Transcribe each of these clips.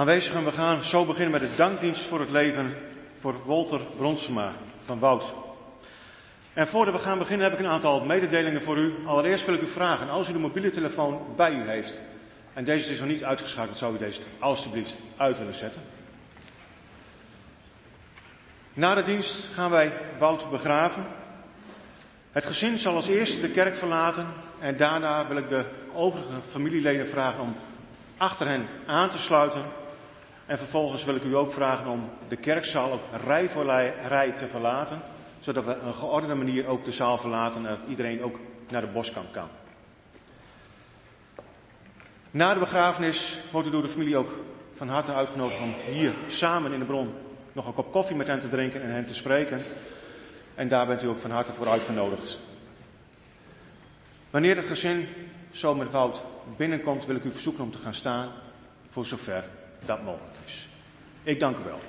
Aanwezigen, we gaan zo beginnen met de dankdienst voor het leven voor Walter Bronsema van Wout. En voordat we gaan beginnen heb ik een aantal mededelingen voor u. Allereerst wil ik u vragen, als u de mobiele telefoon bij u heeft en deze is nog niet uitgeschakeld, zou u deze alstublieft uit willen zetten. Na de dienst gaan wij Wout begraven. Het gezin zal als eerste de kerk verlaten en daarna wil ik de overige familieleden vragen om achter hen aan te sluiten. En vervolgens wil ik u ook vragen om de kerkzaal ook rij voor rij te verlaten, zodat we op een geordende manier ook de zaal verlaten en dat iedereen ook naar de boskamp kan. Na de begrafenis wordt u door de familie ook van harte uitgenodigd om hier samen in de bron nog een kop koffie met hen te drinken en hen te spreken. En daar bent u ook van harte voor uitgenodigd. Wanneer het gezin zo met binnenkomt, wil ik u verzoeken om te gaan staan voor zover dat mogelijk is. Ik dank u wel.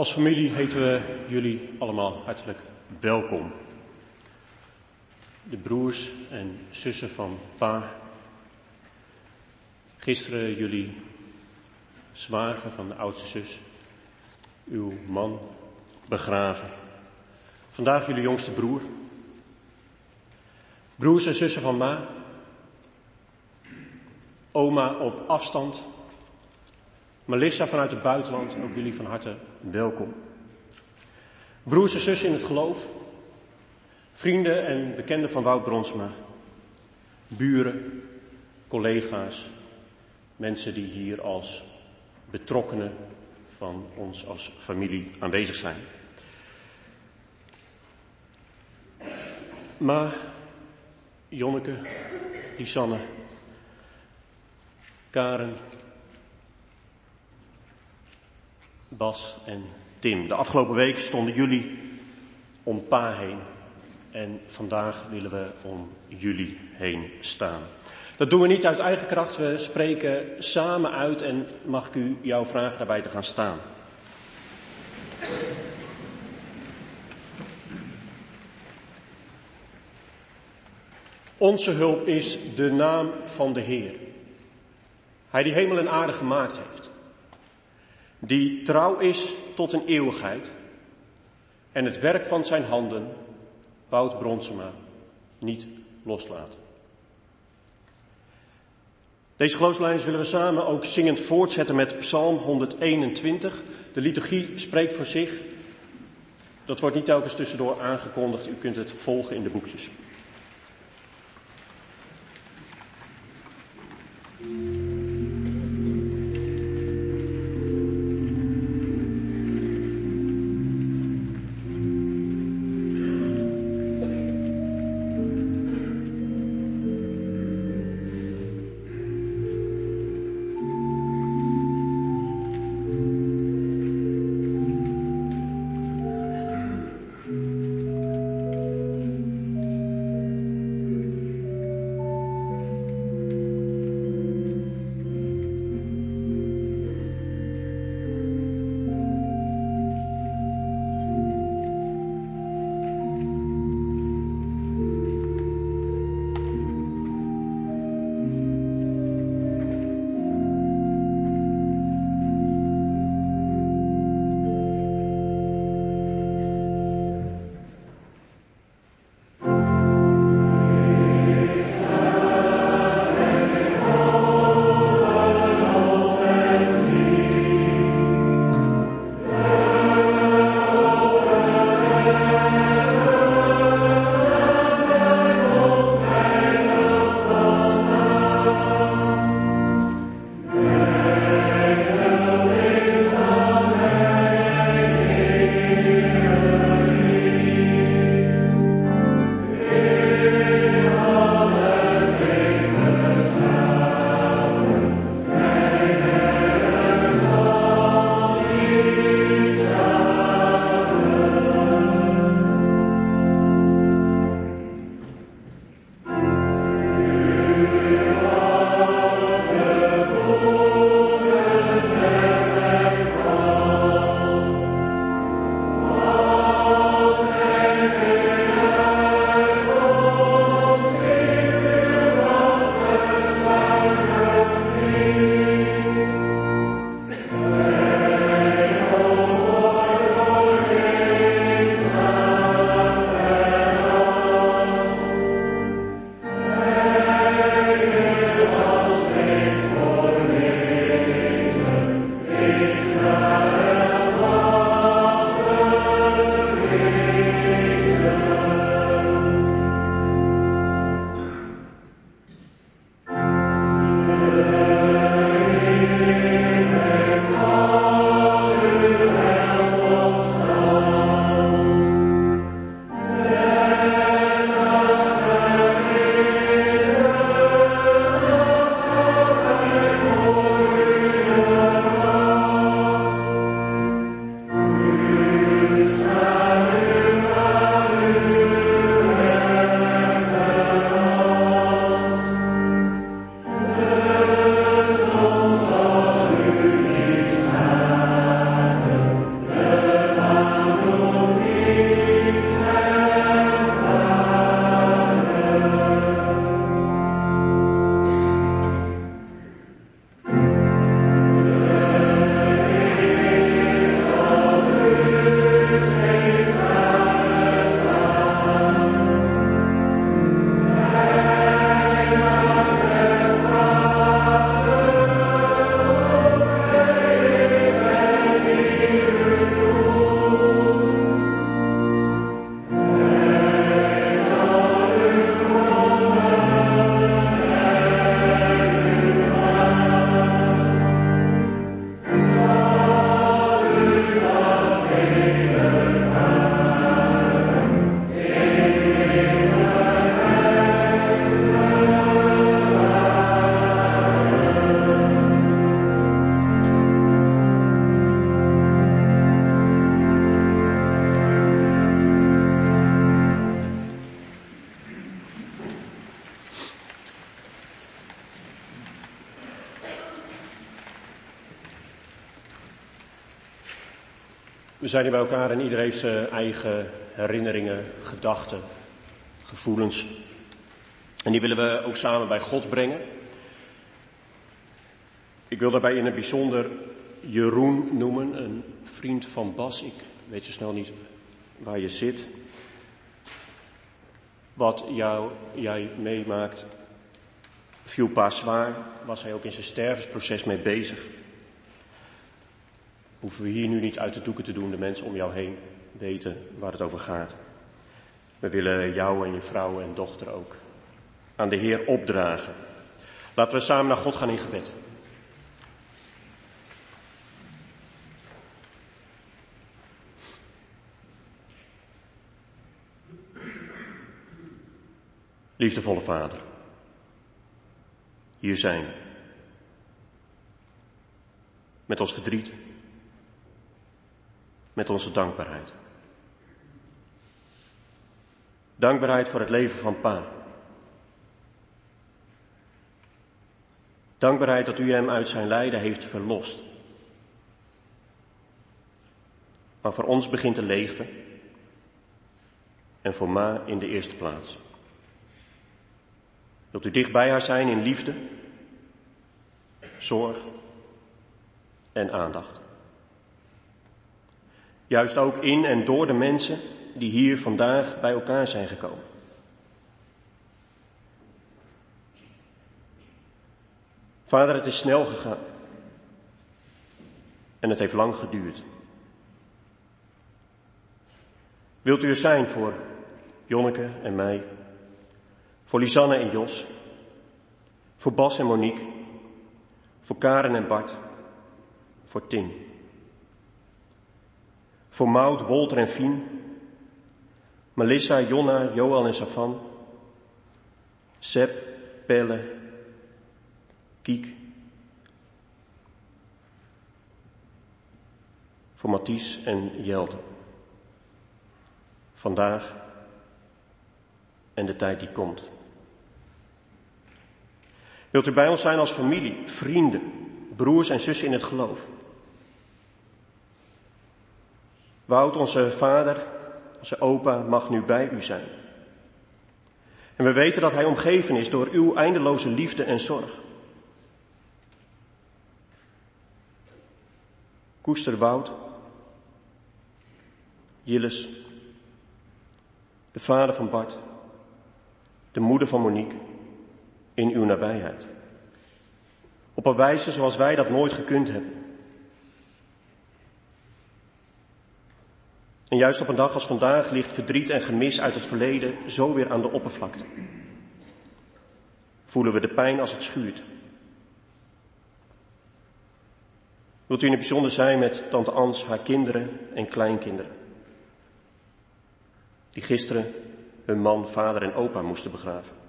Als familie heten we jullie allemaal hartelijk welkom. De broers en zussen van pa. Gisteren jullie zwager van de oudste zus, uw man, begraven. Vandaag jullie jongste broer. Broers en zussen van ma. Oma op afstand. Melissa vanuit het buitenland, ook jullie van harte welkom. Broers en zussen in het geloof. Vrienden en bekenden van Wout Bronsma. Buren, collega's, mensen die hier als betrokkenen van ons als familie aanwezig zijn. Maar Jonneke, Lisanne, Karen, Bas en Tim. De afgelopen week stonden jullie om pa heen. En vandaag willen we om jullie heen staan. Dat doen we niet uit eigen kracht, we spreken samen uit en mag ik u jouw vraag daarbij te gaan staan. Onze hulp is de naam van de Heer. Hij die hemel en aarde gemaakt heeft. Die trouw is tot een eeuwigheid. En het werk van zijn handen, Wout Bronsema, niet loslaten. Deze geloofslijn willen we samen ook zingend voortzetten met Psalm 121. De liturgie spreekt voor zich. Dat wordt niet telkens tussendoor aangekondigd. U kunt het volgen in de boekjes. Zijn hier bij elkaar en iedereen heeft zijn eigen herinneringen, gedachten, gevoelens. En die willen we ook samen bij God brengen. Ik wil daarbij in het bijzonder Jeroen noemen, een vriend van Bas. Ik weet zo snel niet waar je zit. Wat jou, jij meemaakt, viel pas zwaar, was hij ook in zijn stervensproces mee bezig. Hoeven we hier nu niet uit de doeken te doen, de mensen om jou heen weten waar het over gaat. We willen jou en je vrouw en dochter ook aan de Heer opdragen. Laten we samen naar God gaan in gebed. Liefdevolle Vader, hier zijn we. Met ons verdriet, met onze dankbaarheid. Dankbaarheid voor het leven van Pa. Dankbaarheid dat u hem uit zijn lijden heeft verlost. Maar voor ons begint de leegte. En voor Ma in de eerste plaats. Wilt u dicht bij haar zijn in liefde, zorg en aandacht. Juist ook in en door de mensen die hier vandaag bij elkaar zijn gekomen. Vader, het is snel gegaan. En het heeft lang geduurd. Wilt u er zijn voor Jonneke en mij? Voor Lisanne en Jos? Voor Bas en Monique? Voor Karen en Bart? Voor Tim? Voor Maud, Wolter en Fien? Melissa, Jonna, Joel en Savan? Seb, Pelle, Kiek. Voor Mathies en Jelte. Vandaag en de tijd die komt. Wilt u bij ons zijn als familie, vrienden, broers en zussen in het geloof? Wout, onze vader, onze opa, mag nu bij u zijn. En we weten dat hij omgeven is door uw eindeloze liefde en zorg. Koester Wout, Jilles, de vader van Bart, de moeder van Monique, in uw nabijheid. Op een wijze zoals wij dat nooit gekund hebben. En juist op een dag als vandaag ligt verdriet en gemis uit het verleden zo weer aan de oppervlakte. Voelen we de pijn als het schuurt. Wilt u in het bijzonder zijn met tante Ans, haar kinderen en kleinkinderen? Die gisteren hun man, vader en opa moesten begraven.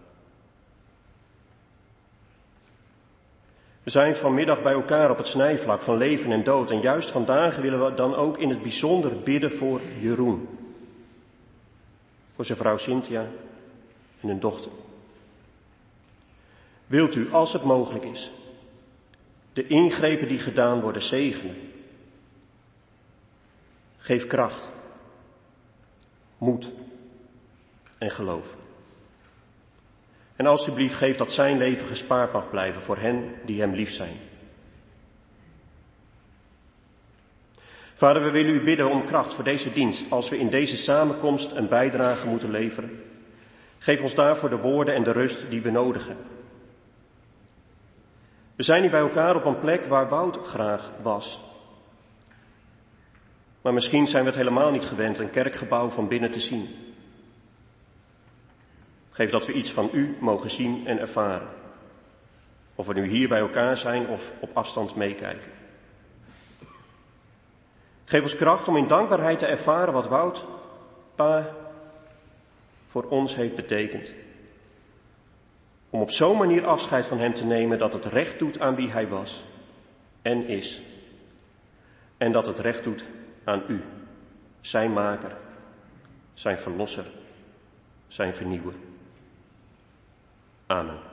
We zijn vanmiddag bij elkaar op het snijvlak van leven en dood. En juist vandaag willen we dan ook in het bijzonder bidden voor Jeroen. Voor zijn vrouw Cynthia en hun dochter. Wilt u, als het mogelijk is, de ingrepen die gedaan worden zegenen? Geef kracht, moed en geloof. En alstublieft geef dat zijn leven gespaard mag blijven voor hen die hem lief zijn. Vader, we willen u bidden om kracht voor deze dienst als we in deze samenkomst een bijdrage moeten leveren. Geef ons daarvoor de woorden en de rust die we nodig hebben. We zijn hier bij elkaar op een plek waar Wout graag was. Maar misschien zijn we het helemaal niet gewend een kerkgebouw van binnen te zien. Geef dat we iets van u mogen zien en ervaren. Of we nu hier bij elkaar zijn of op afstand meekijken. Geef ons kracht om in dankbaarheid te ervaren wat Wout, pa, voor ons heeft betekend. Om op zo'n manier afscheid van hem te nemen dat het recht doet aan wie hij was en is. En dat het recht doet aan u, zijn maker, zijn verlosser, zijn vernieuwer. Amen.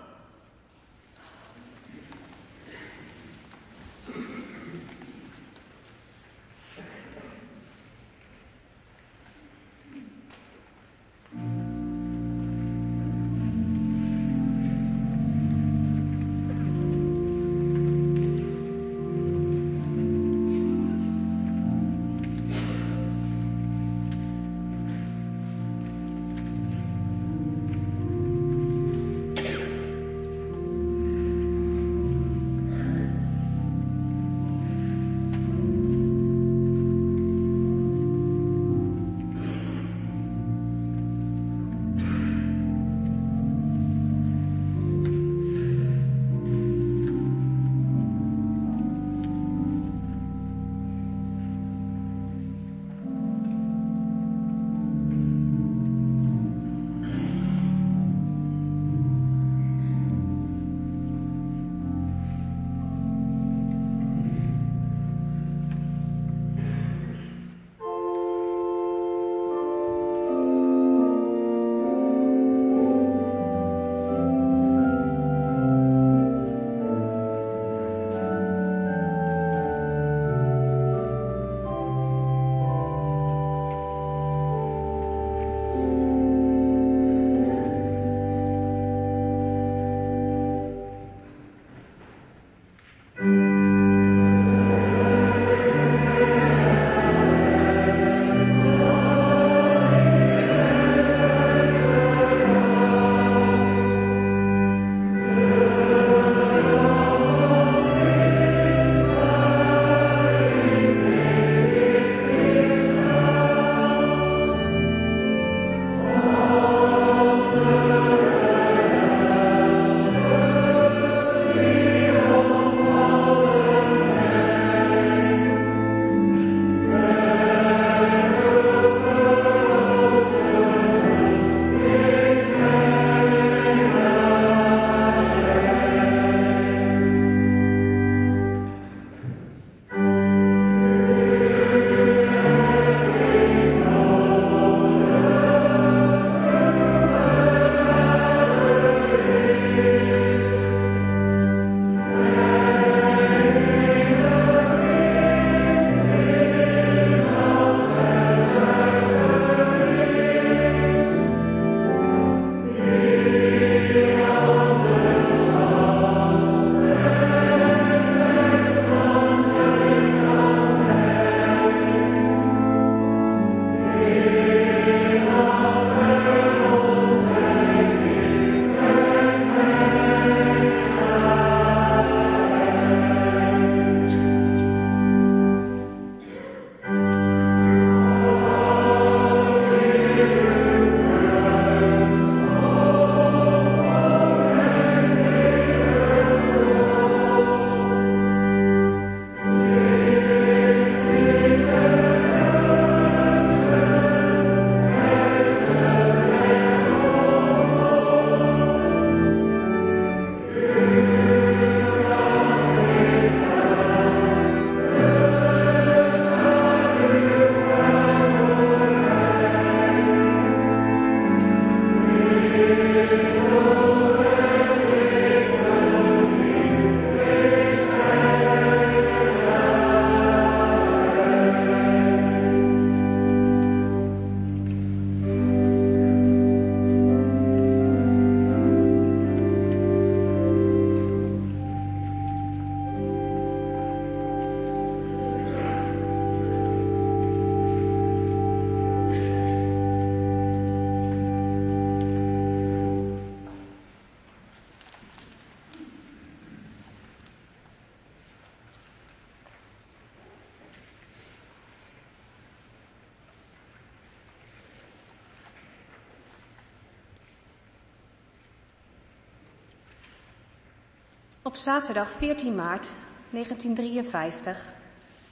Op zaterdag 14 maart 1953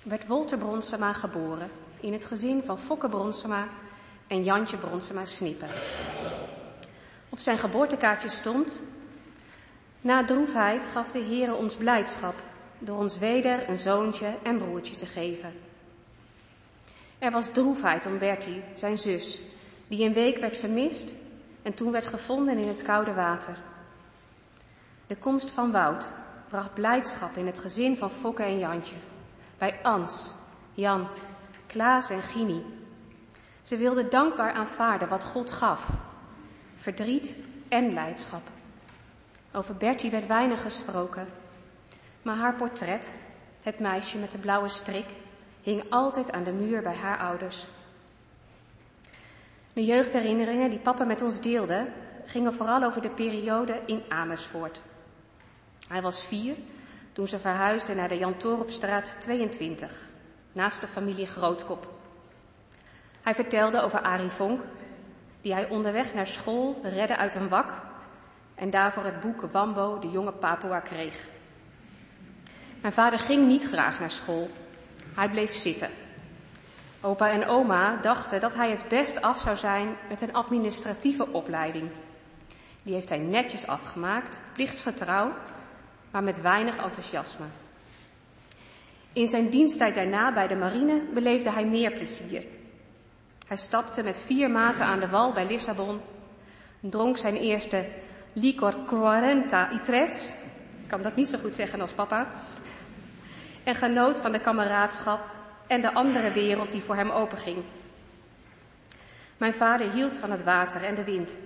werd Wolter Bronsema geboren in het gezin van Fokke Bronsema en Jantje Bronsema Snippen. Op zijn geboortekaartje stond: Na droefheid gaf de Heere ons blijdschap door ons weder een zoontje en broertje te geven. Er was droefheid om Bertie, zijn zus, die een week werd vermist en toen werd gevonden in het koude water. De komst van Wout bracht blijdschap in het gezin van Fokke en Jantje, bij Ans, Jan, Klaas en Gini. Ze wilden dankbaar aanvaarden wat God gaf, verdriet en blijdschap. Over Bertie werd weinig gesproken, maar haar portret, het meisje met de blauwe strik, hing altijd aan de muur bij haar ouders. De jeugdherinneringen die papa met ons deelde, gingen vooral over de periode in Amersfoort. Hij was vier toen ze verhuisden naar de Jan Toropstraat 22, naast de familie Grootkop. Hij vertelde over Arie Vonk, die hij onderweg naar school redde uit een wak en daarvoor het boek Wambo, de jonge Papua, kreeg. Mijn vader ging niet graag naar school. Hij bleef zitten. Opa en oma dachten dat hij het best af zou zijn met een administratieve opleiding. Die heeft hij netjes afgemaakt, plichtsgetrouw, maar met weinig enthousiasme. In zijn diensttijd daarna bij de marine beleefde hij meer plezier. Hij stapte met vier maten aan de wal bij Lissabon, dronk zijn eerste licor quarenta itres, ik kan dat niet zo goed zeggen als papa, en genoot van de kameraadschap en de andere wereld die voor hem openging. Mijn vader hield van het water en de wind.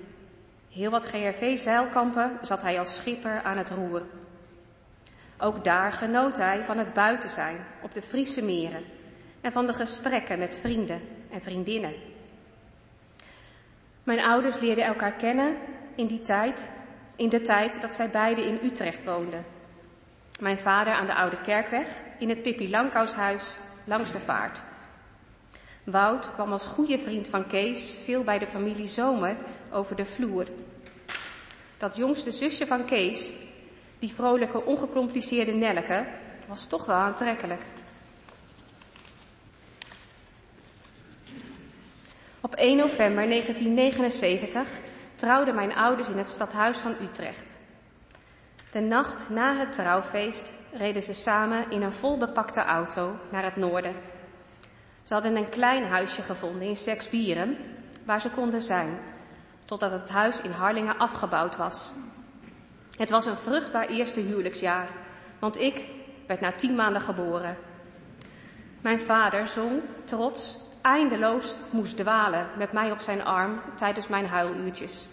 Heel wat GRV-zeilkampen zat hij als schipper aan het roer. Ook daar genoot hij van het buiten zijn op de Friese meren en van de gesprekken met vrienden en vriendinnen. Mijn ouders leerden elkaar kennen in die tijd, in de tijd dat zij beiden in Utrecht woonden. Mijn vader aan de Oude Kerkweg, in het Pippi Langkous langs de vaart. Wout kwam als goede vriend van Kees veel bij de familie Zomer over de vloer. Dat jongste zusje van Kees, die vrolijke, ongecompliceerde Nelleke, was toch wel aantrekkelijk. Op 1 november 1979 trouwden mijn ouders in het stadhuis van Utrecht. De nacht na het trouwfeest reden ze samen in een volbepakte auto naar het noorden. Ze hadden een klein huisje gevonden in Seksbieren, waar ze konden zijn, totdat het huis in Harlingen afgebouwd was. Het was een vruchtbaar eerste huwelijksjaar, want ik werd na tien maanden geboren. Mijn vader zong, trots, eindeloos moest dwalen met mij op zijn arm tijdens mijn huiluurtjes.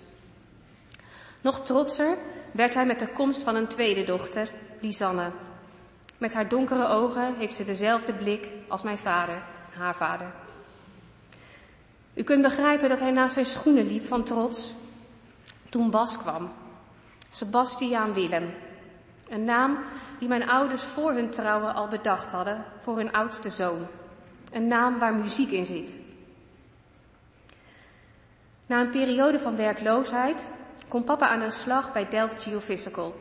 Nog trotser werd hij met de komst van een tweede dochter, Lisanne. Met haar donkere ogen heeft ze dezelfde blik als mijn vader, haar vader. U kunt begrijpen dat hij naast zijn schoenen liep van trots toen Bas kwam. Sebastiaan Willem. Een naam die mijn ouders voor hun trouwen al bedacht hadden voor hun oudste zoon. Een naam waar muziek in zit. Na een periode van werkloosheid kon papa aan de slag bij Delft Geophysical.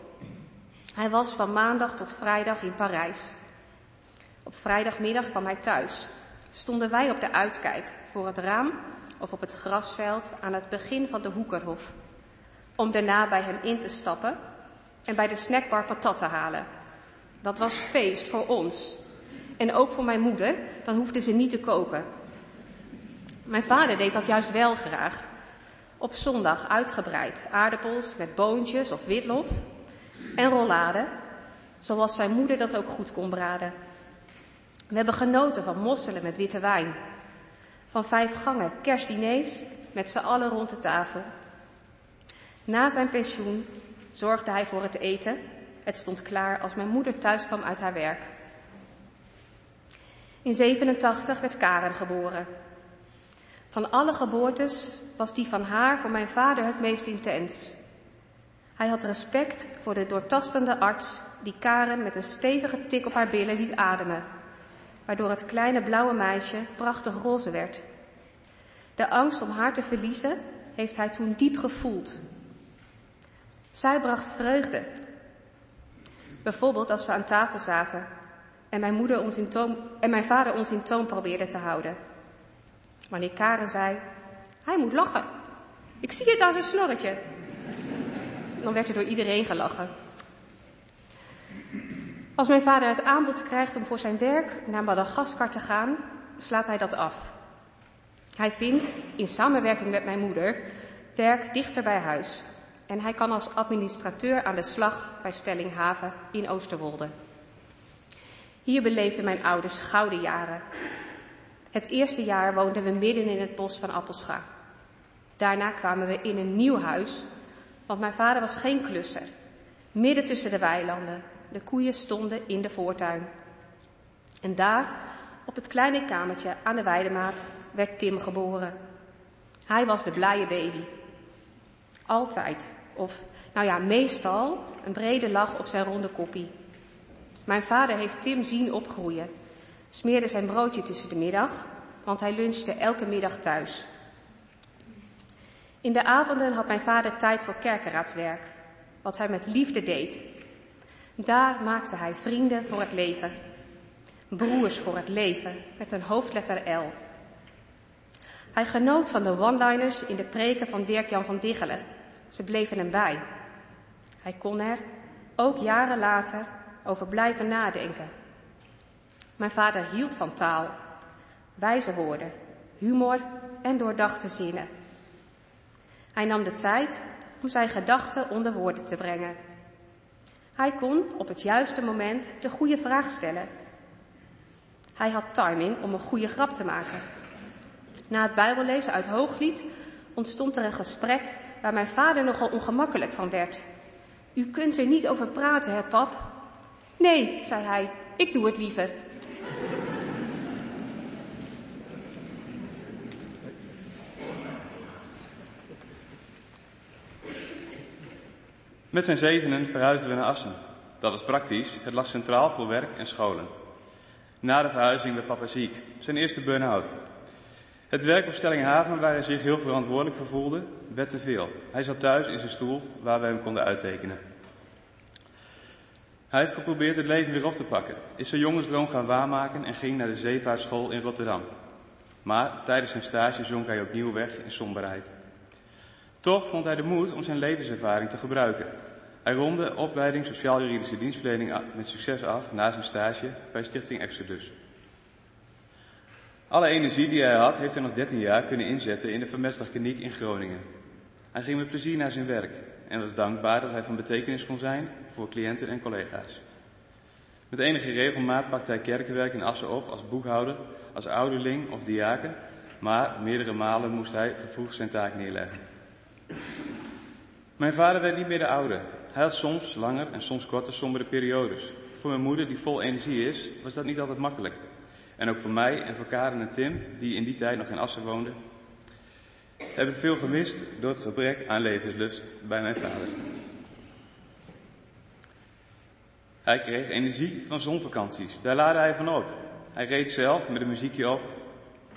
Hij was van maandag tot vrijdag in Parijs. Op vrijdagmiddag kwam hij thuis. Stonden wij op de uitkijk voor het raam of op het grasveld aan het begin van de Hoekerhof. Om daarna bij hem in te stappen en bij de snackbar patat te halen. Dat was feest voor ons. En ook voor mijn moeder, dan hoefde ze niet te koken. Mijn vader deed dat juist wel graag. Op zondag uitgebreid aardappels met boontjes of witlof en rollade, zoals zijn moeder dat ook goed kon braden. We hebben genoten van mosselen met witte wijn, van vijf gangen kerstdiners met z'n allen rond de tafel. Na zijn pensioen zorgde hij voor het eten. Het stond klaar als mijn moeder thuis kwam uit haar werk. In 87 werd Karen geboren. Van alle geboortes was die van haar voor mijn vader het meest intens. Hij had respect voor de doortastende arts die Karen met een stevige tik op haar billen liet ademen, waardoor het kleine blauwe meisje prachtig roze werd. De angst om haar te verliezen heeft hij toen diep gevoeld. Zij bracht vreugde. Bijvoorbeeld als we aan tafel zaten en mijn, moeder ons in toon, en mijn vader ons in toon probeerde te houden. Wanneer Karen zei, hij moet lachen. Ik zie het aan zijn snorretje. Dan werd er door iedereen gelachen. Als mijn vader het aanbod krijgt om voor zijn werk naar Madagaskar te gaan, slaat hij dat af. Hij vindt, in samenwerking met mijn moeder, werk dichter bij huis. En hij kan als administrateur aan de slag bij Stellinghaven in Oosterwolde. Hier beleefden mijn ouders gouden jaren. Het eerste jaar woonden we midden in het bos van Appelscha. Daarna kwamen we in een nieuw huis, want mijn vader was geen klusser. Midden tussen de weilanden. De koeien stonden in de voortuin. En daar, op het kleine kamertje aan de weidemaat, werd Tim geboren. Hij was de blije baby. Altijd, of nou ja, meestal, een brede lach op zijn ronde koppie. Mijn vader heeft Tim zien opgroeien. Smeerde zijn broodje tussen de middag, want hij lunchte elke middag thuis. In de avonden had mijn vader tijd voor kerkenraadswerk, wat hij met liefde deed. Daar maakte hij vrienden voor het leven. Broers voor het leven, met een hoofdletter L. Hij genoot van de one-liners in de preken van Dirk-Jan van Diggelen. Ze bleven hem bij. Hij kon er, ook jaren later, over blijven nadenken. Mijn vader hield van taal, wijze woorden, humor en doordachte zinnen. Hij nam de tijd om zijn gedachten onder woorden te brengen. Hij kon op het juiste moment de goede vraag stellen. Hij had timing om een goede grap te maken. Na het Bijbellezen uit Hooglied ontstond er een gesprek waar mijn vader nogal ongemakkelijk van werd. U kunt er niet over praten, hè, pap? Nee, zei hij, ik doe het liever. Met zijn zevenen verhuisden we naar Assen. Dat was praktisch, het lag centraal voor werk en scholen. Na de verhuizing werd papa ziek, zijn eerste burn-out. Het werk op Stellinghaven, waar hij zich heel verantwoordelijk voor voelde, werd te veel. Hij zat thuis in zijn stoel, waar we hem konden uittekenen. Hij heeft geprobeerd het leven weer op te pakken, is zijn jongensdroom gaan waarmaken en ging naar de zeevaartschool in Rotterdam. Maar tijdens zijn stage zonk hij opnieuw weg in somberheid. Toch vond hij de moed om zijn levenservaring te gebruiken. Hij ronde opleiding Sociaal-Juridische Dienstverlening met succes af na zijn stage bij Stichting Exodus. Alle energie die hij had, heeft hij nog 13 jaar kunnen inzetten in de vermestdagkliniek in Groningen. Hij ging met plezier naar zijn werk en was dankbaar dat hij van betekenis kon zijn voor cliënten en collega's. Met enige regelmaat pakte hij kerkenwerk in Assen op als boekhouder, als ouderling of diaken, maar meerdere malen moest hij vervroegd zijn taak neerleggen. Mijn vader werd niet meer de oude. Hij had soms langer en soms korter sombere periodes. Voor mijn moeder, die vol energie is, was dat niet altijd makkelijk. En ook voor mij en voor Karen en Tim, die in die tijd nog in Assen woonden, heb ik veel gemist door het gebrek aan levenslust bij mijn vader. Hij kreeg energie van zonvakanties. Daar laadde hij van op. Hij reed zelf met een muziekje op,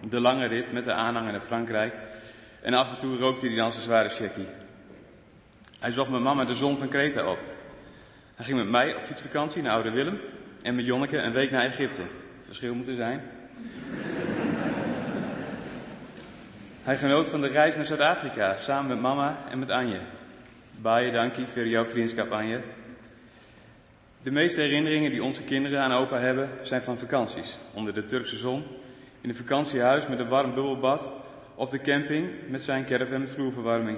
de lange rit met de aanhanger naar Frankrijk. En af en toe rookte hij dan zijn zware checkie. Hij zocht mijn mama de zon van Kreta op. Hij ging met mij op fietsvakantie naar Oude Willem en met Jonneke een week naar Egypte. Verschil moet er zijn. Hij genoot van de reis naar Zuid-Afrika samen met mama en met Anje. Baie dankie voor jouw vriendschap, Anje. De meeste herinneringen die onze kinderen aan opa hebben zijn van vakanties. Onder de Turkse zon, in een vakantiehuis met een warm bubbelbad of de camping met zijn caravan met vloerverwarming.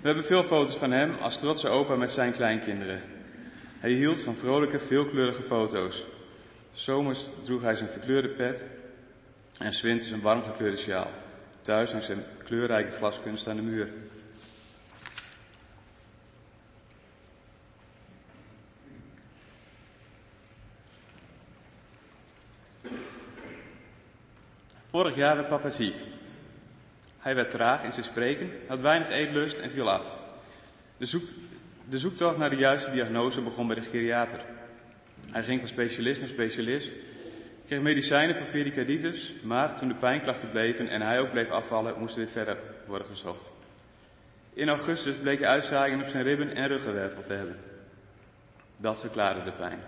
We hebben veel foto's van hem als trotse opa met zijn kleinkinderen. Hij hield van vrolijke, veelkleurige foto's. Zomers droeg hij zijn verkleurde pet en zwinters een warm gekleurde sjaal. Thuis hangt zijn kleurrijke glaskunst aan de muur. Vorig jaar werd papa ziek. Hij werd traag in zijn spreken, had weinig eetlust en viel af. De, zoek, de zoektocht naar de juiste diagnose begon bij de geriater. Hij ging van specialist naar specialist, kreeg medicijnen voor pericarditis, maar toen de pijnklachten bleven en hij ook bleef afvallen, moest er weer verder worden gezocht. In augustus bleken uitzaaiingen op zijn ribben en ruggenwervel te hebben. Dat verklaarde de pijn.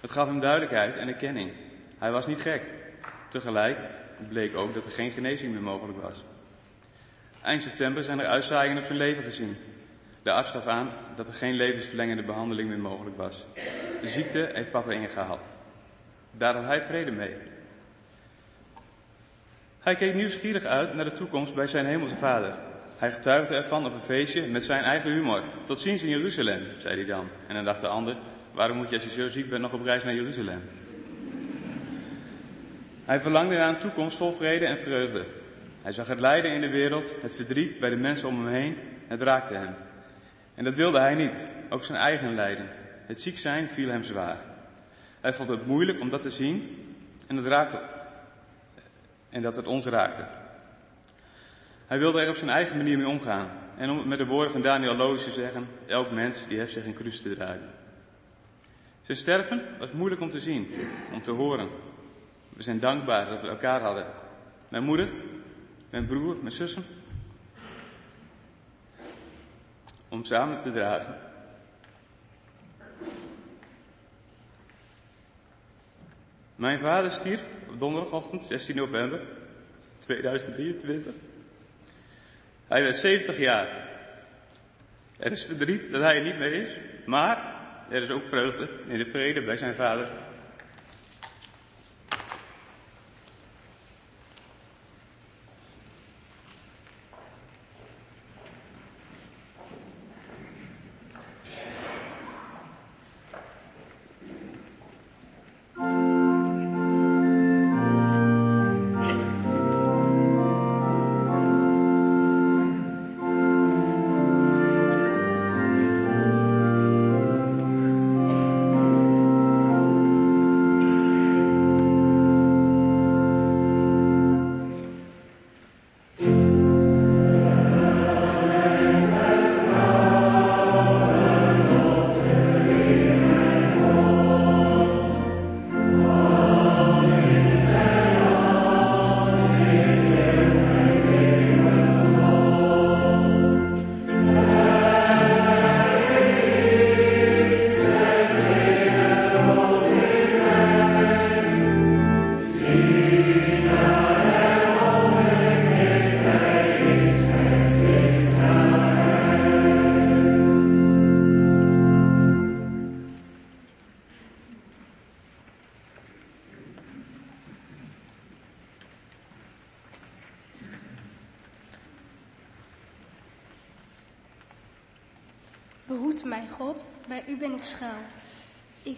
Het gaf hem duidelijkheid en erkenning. Hij was niet gek. Tegelijk bleek ook dat er geen genezing meer mogelijk was. Eind september zijn er uitzaaiingen op zijn leven gezien. De arts gaf aan dat er geen levensverlengende behandeling meer mogelijk was. De ziekte heeft papa ingehaald. Daar had hij vrede mee. Hij keek nieuwsgierig uit naar de toekomst bij zijn hemelse vader. Hij getuigde ervan op een feestje met zijn eigen humor. Tot ziens in Jeruzalem, zei hij dan. En dan dacht de ander, waarom moet je als je zo ziek bent nog op reis naar Jeruzalem? Hij verlangde naar een toekomst vol vrede en vreugde. Hij zag het lijden in de wereld, het verdriet bij de mensen om hem heen. Het raakte hem. En dat wilde hij niet, ook zijn eigen lijden. Het ziek zijn viel hem zwaar. Hij vond het moeilijk om dat te zien en het raakte en dat het ons raakte. Hij wilde er op zijn eigen manier mee omgaan. En om het met de woorden van Daniel Loos te zeggen, elk mens die heeft zich een kruis te dragen. Zijn sterven was moeilijk om te zien, om te horen. We zijn dankbaar dat we elkaar hadden. Mijn moeder, mijn broer, mijn zussen. Om samen te dragen. Mijn vader stierf op donderdagochtend 16 november 2023. Hij werd 70 jaar. Er is verdriet dat hij er niet meer is, maar er is ook vreugde in de vrede bij zijn vader.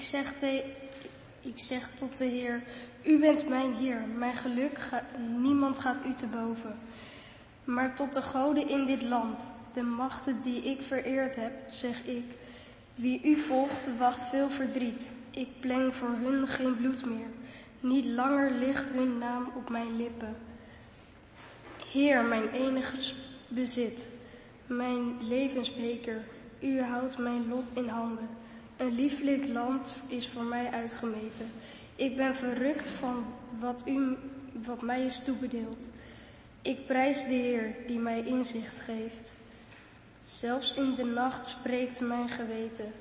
Ik zeg, te, ik zeg tot de Heer, u bent mijn Heer, mijn geluk, ga, niemand gaat u te boven. Maar tot de goden in dit land, de machten die ik vereerd heb, zeg ik, wie u volgt, wacht veel verdriet. Ik pleng voor hun geen bloed meer, niet langer ligt hun naam op mijn lippen. Heer, mijn enige bezit, mijn levensbeker, u houdt mijn lot in handen. Een lieflijk land is voor mij uitgemeten. Ik ben verrukt van wat, u, wat mij is toebedeeld. Ik prijs de Heer die mij inzicht geeft. Zelfs in de nacht spreekt mijn geweten.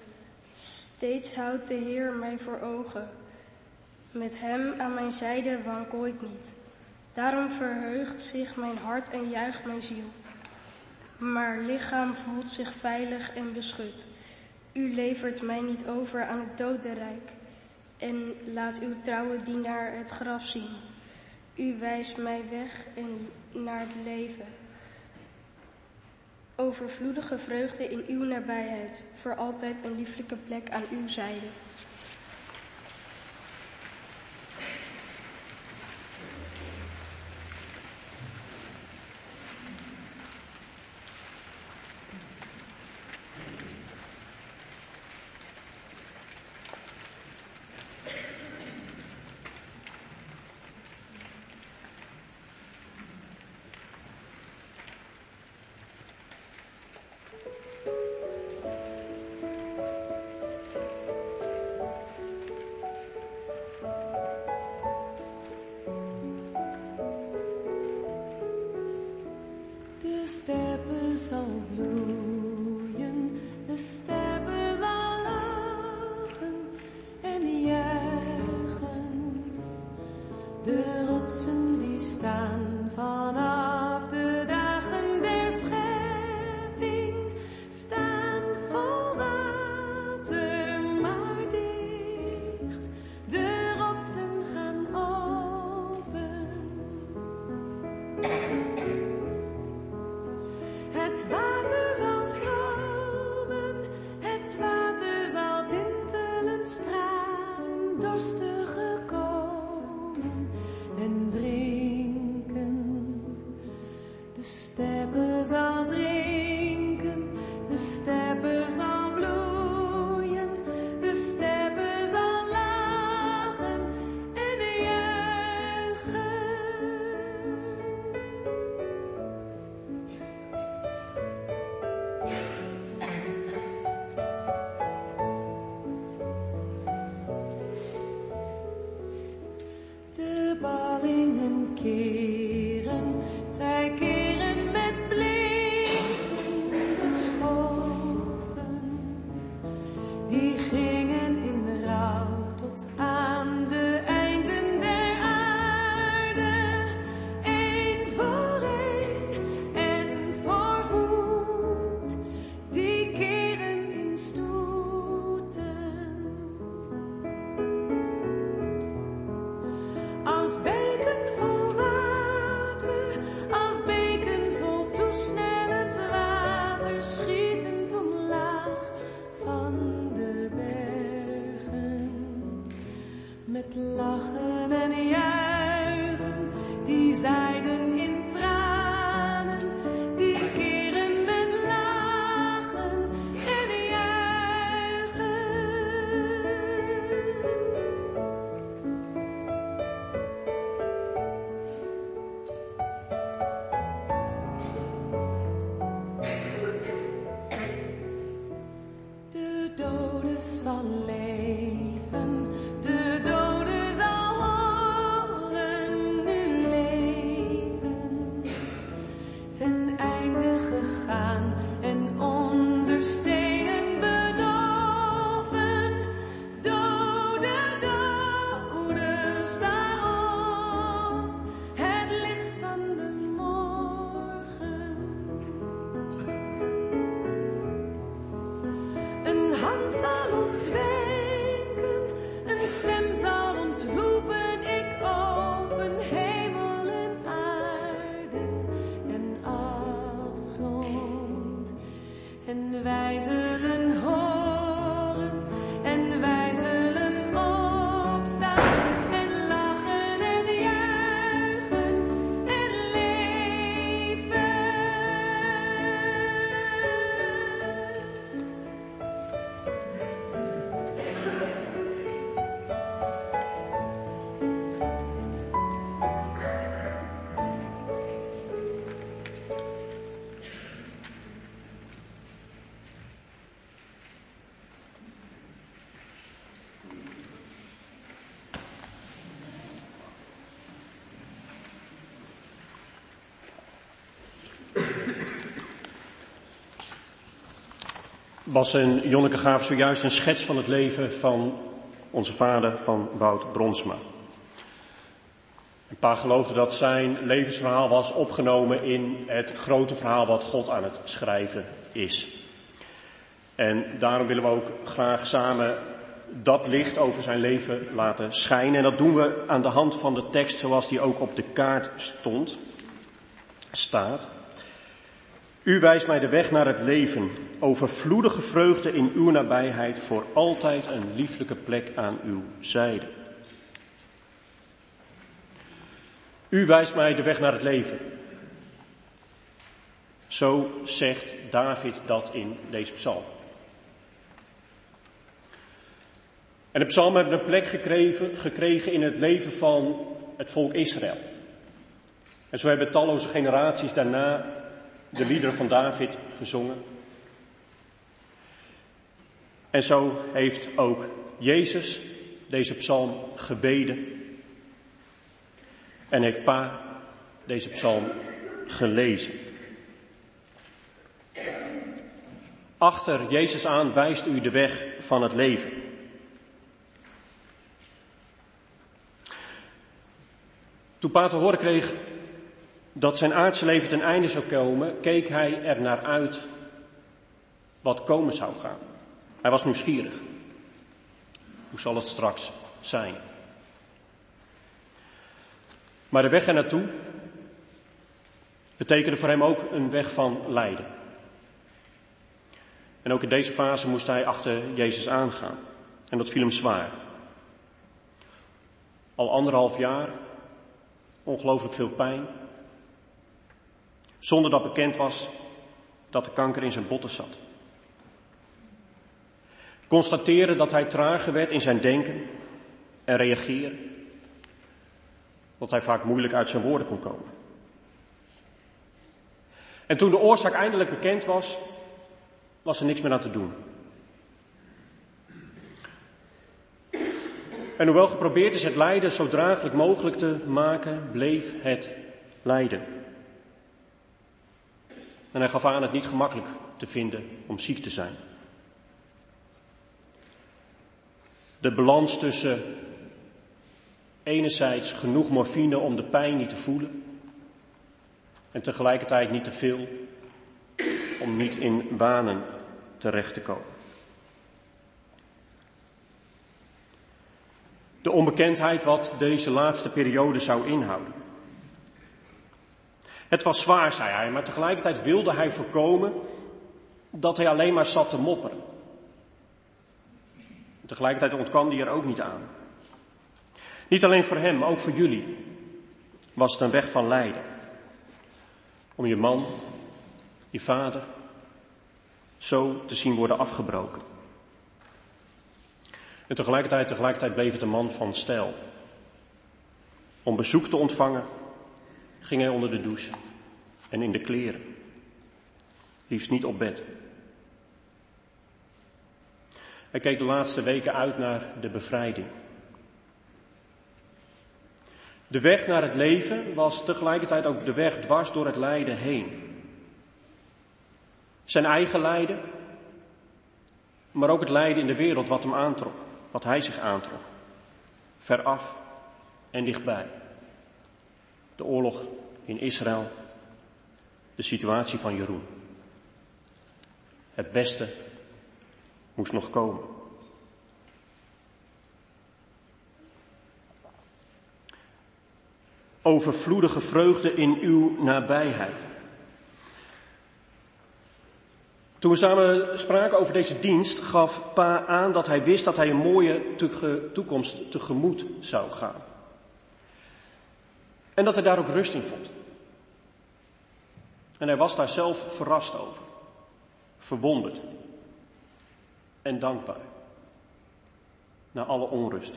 Steeds houdt de Heer mij voor ogen. Met Hem aan mijn zijde wankel ik niet. Daarom verheugt zich mijn hart en juicht mijn ziel maar lichaam voelt zich veilig en beschut. U levert mij niet over aan het dodenrijk en laat uw trouwe dienaar het graf zien. U wijst mij weg en naar het leven. Overvloedige vreugde in uw nabijheid, voor altijd een lieflijke plek aan uw zijde. Met lachen en juichen, die zijden Bas en Jonneke gaven zojuist een schets van het leven van onze vader, van Wout Bronsma. Een paar geloofden dat zijn levensverhaal was opgenomen in het grote verhaal wat God aan het schrijven is. En daarom willen we ook graag samen dat licht over zijn leven laten schijnen. En dat doen we aan de hand van de tekst zoals die ook op de kaart stond, staat. U wijst mij de weg naar het leven, overvloedige vreugde in uw nabijheid, voor altijd een lieflijke plek aan uw zijde. U wijst mij de weg naar het leven. Zo zegt David dat in deze psalm. En de psalmen hebben een plek gekregen, gekregen in het leven van het volk Israël. En zo hebben talloze generaties daarna de liederen van David gezongen. En zo heeft ook Jezus deze psalm gebeden. En heeft Pa deze psalm gelezen. Achter Jezus aan wijst u de weg van het leven. Toen Pa te horen kreeg dat zijn aardse leven ten einde zou komen, keek hij er naar uit wat komen zou gaan. Hij was nieuwsgierig. Hoe zal het straks zijn? Maar de weg er naartoe betekende voor hem ook een weg van lijden. En ook in deze fase moest hij achter Jezus aangaan. En dat viel hem zwaar. Al anderhalf jaar, ongelooflijk veel pijn. Zonder dat bekend was dat de kanker in zijn botten zat. Constateren dat hij trager werd in zijn denken en reageren. Dat hij vaak moeilijk uit zijn woorden kon komen. En toen de oorzaak eindelijk bekend was, was er niks meer aan te doen. En hoewel geprobeerd is het lijden zo draaglijk mogelijk te maken, bleef het lijden. En hij gaf aan het niet gemakkelijk te vinden om ziek te zijn. De balans tussen enerzijds genoeg morfine om de pijn niet te voelen en tegelijkertijd niet te veel om niet in wanen terecht te komen. De onbekendheid wat deze laatste periode zou inhouden. Het was zwaar, zei hij, maar tegelijkertijd wilde hij voorkomen dat hij alleen maar zat te mopperen. Tegelijkertijd ontkwam hij er ook niet aan. Niet alleen voor hem, ook voor jullie was het een weg van lijden. Om je man, je vader, zo te zien worden afgebroken. En tegelijkertijd, tegelijkertijd bleef het een man van stijl. Om bezoek te ontvangen ging hij onder de douche en in de kleren. Liefst niet op bed. Hij keek de laatste weken uit naar de bevrijding. De weg naar het leven was tegelijkertijd ook de weg dwars door het lijden heen. Zijn eigen lijden, maar ook het lijden in de wereld wat hem aantrok, wat hij zich aantrok. Veraf en dichtbij. De oorlog in Israël, de situatie van Jeroen. Het beste moest nog komen. Overvloedige vreugde in uw nabijheid. Toen we samen spraken over deze dienst, gaf Pa aan dat hij wist dat hij een mooie toekomst tegemoet zou gaan. En dat hij daar ook rust in vond. En hij was daar zelf verrast over, verwonderd en dankbaar. Na alle onrust.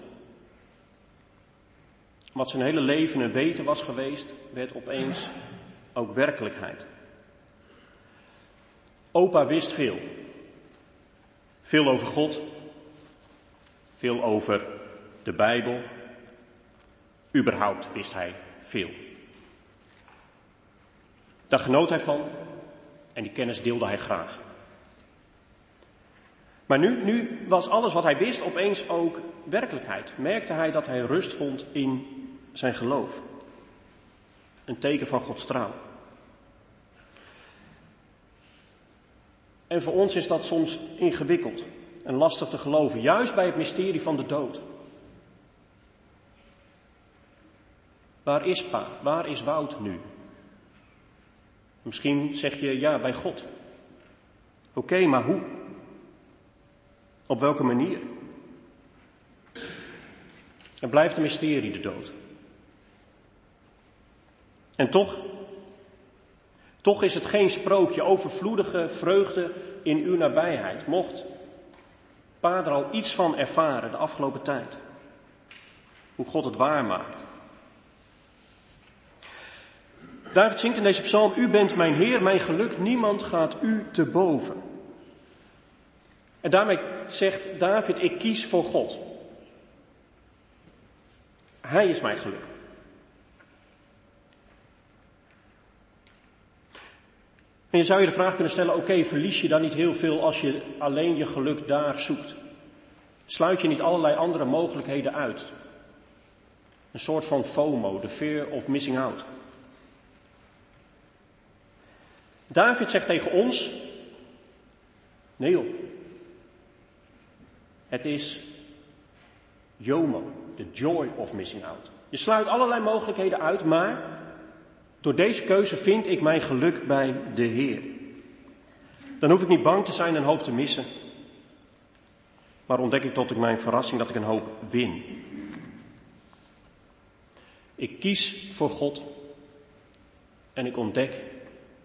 Wat zijn hele leven een weten was geweest, werd opeens ook werkelijkheid. Opa wist veel. Veel over God, veel over de Bijbel. Überhaupt wist hij veel. Daar genoot hij van en die kennis deelde hij graag. Maar nu, nu was alles wat hij wist opeens ook werkelijkheid. Merkte hij dat hij rust vond in zijn geloof. Een teken van Gods trouw. En voor ons is dat soms ingewikkeld en lastig te geloven, juist bij het mysterie van de dood. Waar is pa? Waar is Wout nu? Misschien zeg je ja, bij God. Oké, maar hoe? Op welke manier? Het blijft een mysterie, de dood. En toch, toch is het geen sprookje, overvloedige vreugde in uw nabijheid. Mocht Pa er al iets van ervaren de afgelopen tijd. Hoe God het waar David zingt in deze psalm, U bent mijn Heer, mijn geluk, niemand gaat u te boven. En daarmee zegt David, ik kies voor God. Hij is mijn geluk. En je zou je de vraag kunnen stellen, oké, verlies je dan niet heel veel als je alleen je geluk daar zoekt? Sluit je niet allerlei andere mogelijkheden uit? Een soort van FOMO, de fear of missing out. David zegt tegen ons, nee joh, het is JOMO, the joy of missing out. Je sluit allerlei mogelijkheden uit, maar door deze keuze vind ik mijn geluk bij de Heer. Dan hoef ik niet bang te zijn en hoop te missen. Maar ontdek ik tot ik mijn verrassing dat ik een hoop win. Ik kies voor God en ik ontdek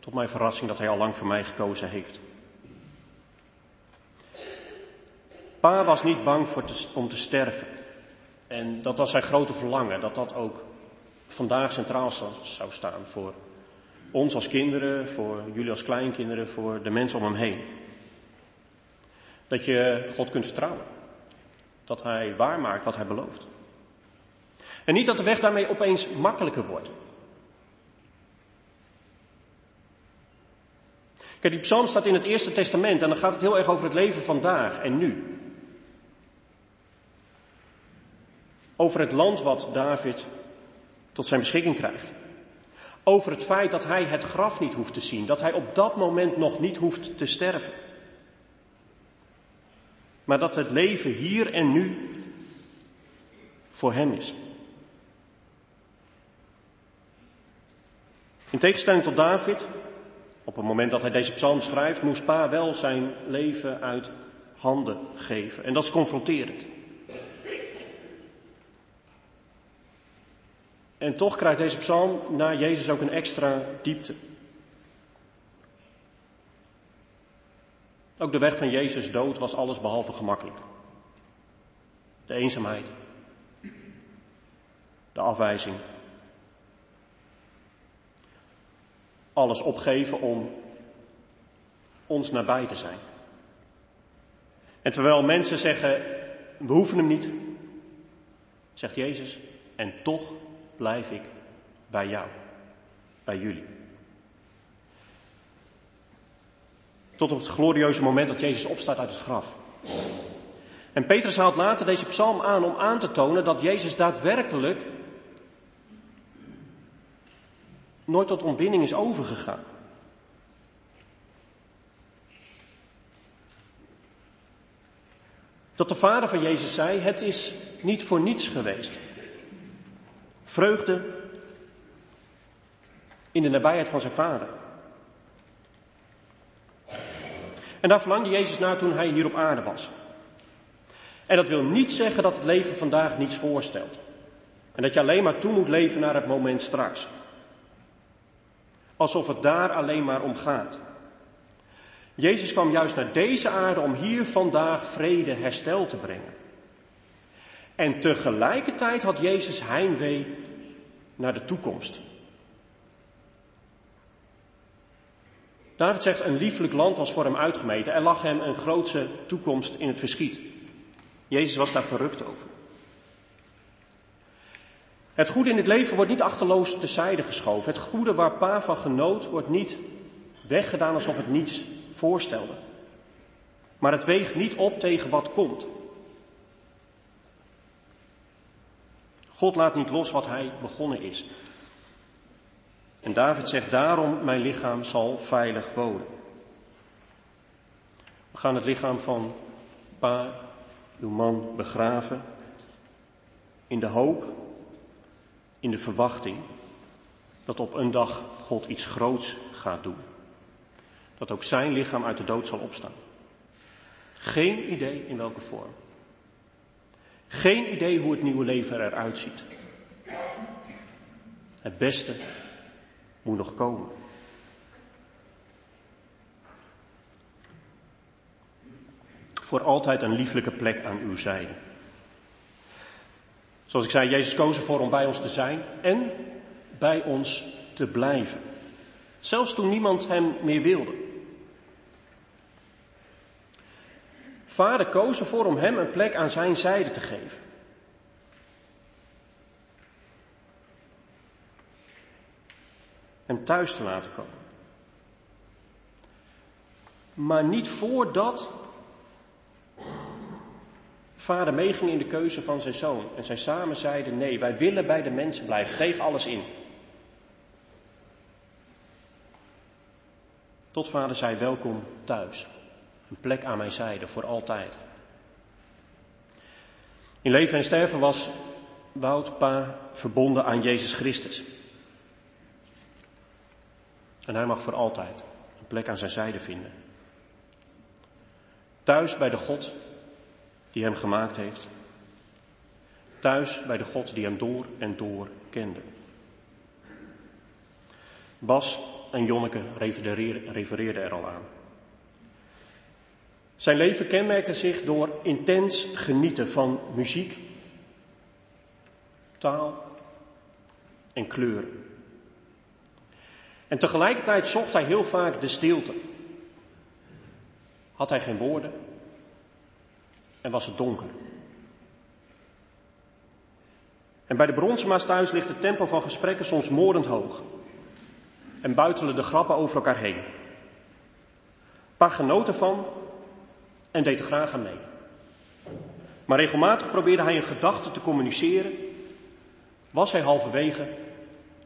tot mijn verrassing dat Hij al lang voor mij gekozen heeft. Pa was niet bang voor om te sterven. En dat was zijn grote verlangen, dat dat ook vandaag centraal zou staan voor ons als kinderen, voor jullie als kleinkinderen, voor de mensen om hem heen. Dat je God kunt vertrouwen. Dat Hij waarmaakt wat Hij belooft. En niet dat de weg daarmee opeens makkelijker wordt. Kijk, die psalm staat in het Eerste Testament en dan gaat het heel erg over het leven vandaag en nu. Over het land wat David tot zijn beschikking krijgt. Over het feit dat hij het graf niet hoeft te zien, dat hij op dat moment nog niet hoeft te sterven. Maar dat het leven hier en nu voor hem is. In tegenstelling tot David, op het moment dat hij deze psalm schrijft, moest pa wel zijn leven uit handen geven. En dat is confronterend. En toch krijgt deze psalm na Jezus ook een extra diepte. Ook de weg van Jezus dood was alles behalve gemakkelijk. De eenzaamheid, de afwijzing, alles opgeven om ons nabij te zijn. En terwijl mensen zeggen, we hoeven hem niet, zegt Jezus, en toch blijf ik bij jou, bij jullie. Tot op het glorieuze moment dat Jezus opstaat uit het graf. En Petrus haalt later deze psalm aan om aan te tonen dat Jezus daadwerkelijk nooit tot ontbinding is overgegaan. Dat de vader van Jezus zei, het is niet voor niets geweest. Vreugde in de nabijheid van zijn vader. En daar verlangde Jezus naar toen hij hier op aarde was. En dat wil niet zeggen dat het leven vandaag niets voorstelt. En dat je alleen maar toe moet leven naar het moment straks. Alsof het daar alleen maar om gaat. Jezus kwam juist naar deze aarde om hier vandaag vrede, herstel te brengen. En tegelijkertijd had Jezus heimwee naar de toekomst. David zegt, een lieflijk land was voor hem uitgemeten. Er lag hem een grootse toekomst in het verschiet. Jezus was daar verrukt over. Het goede in het leven wordt niet achterloos terzijde geschoven. Het goede waar pa van genoot wordt niet weggedaan alsof het niets voorstelde. Maar het weegt niet op tegen wat komt. God laat niet los wat hij begonnen is. En David zegt daarom, mijn lichaam zal veilig wonen. We gaan het lichaam van pa, uw man, begraven. In de hoop, in de verwachting dat op een dag God iets groots gaat doen. Dat ook zijn lichaam uit de dood zal opstaan. Geen idee in welke vorm. Geen idee hoe het nieuwe leven eruit ziet. Het beste moet nog komen. Voor altijd een lieflijke plek aan uw zijde. Zoals ik zei, Jezus koos ervoor om bij ons te zijn en bij ons te blijven. Zelfs toen niemand hem meer wilde. Vader koos ervoor om hem een plek aan zijn zijde te geven. Hem thuis te laten komen. Maar niet voordat vader meeging in de keuze van zijn zoon. En zij samen zeiden: Nee, wij willen bij de mensen blijven, tegen alles in. Tot vader zei welkom thuis. Een plek aan mijn zijde voor altijd. In leven en sterven was Wout pa verbonden aan Jezus Christus. En hij mag voor altijd een plek aan zijn zijde vinden. Thuis bij de God die hem gemaakt heeft. Thuis bij de God die hem door en door kende. Bas en Jonneke refereerden er al aan. Zijn leven kenmerkte zich door intens genieten van muziek, taal en kleuren. En tegelijkertijd zocht hij heel vaak de stilte. Had hij geen woorden en was het donker. En bij de Bronsema's thuis ligt het tempo van gesprekken soms moordend hoog. En buitelen de grappen over elkaar heen. Pa genoot ervan en deed er graag aan mee. Maar regelmatig probeerde hij een gedachte te communiceren, was hij halverwege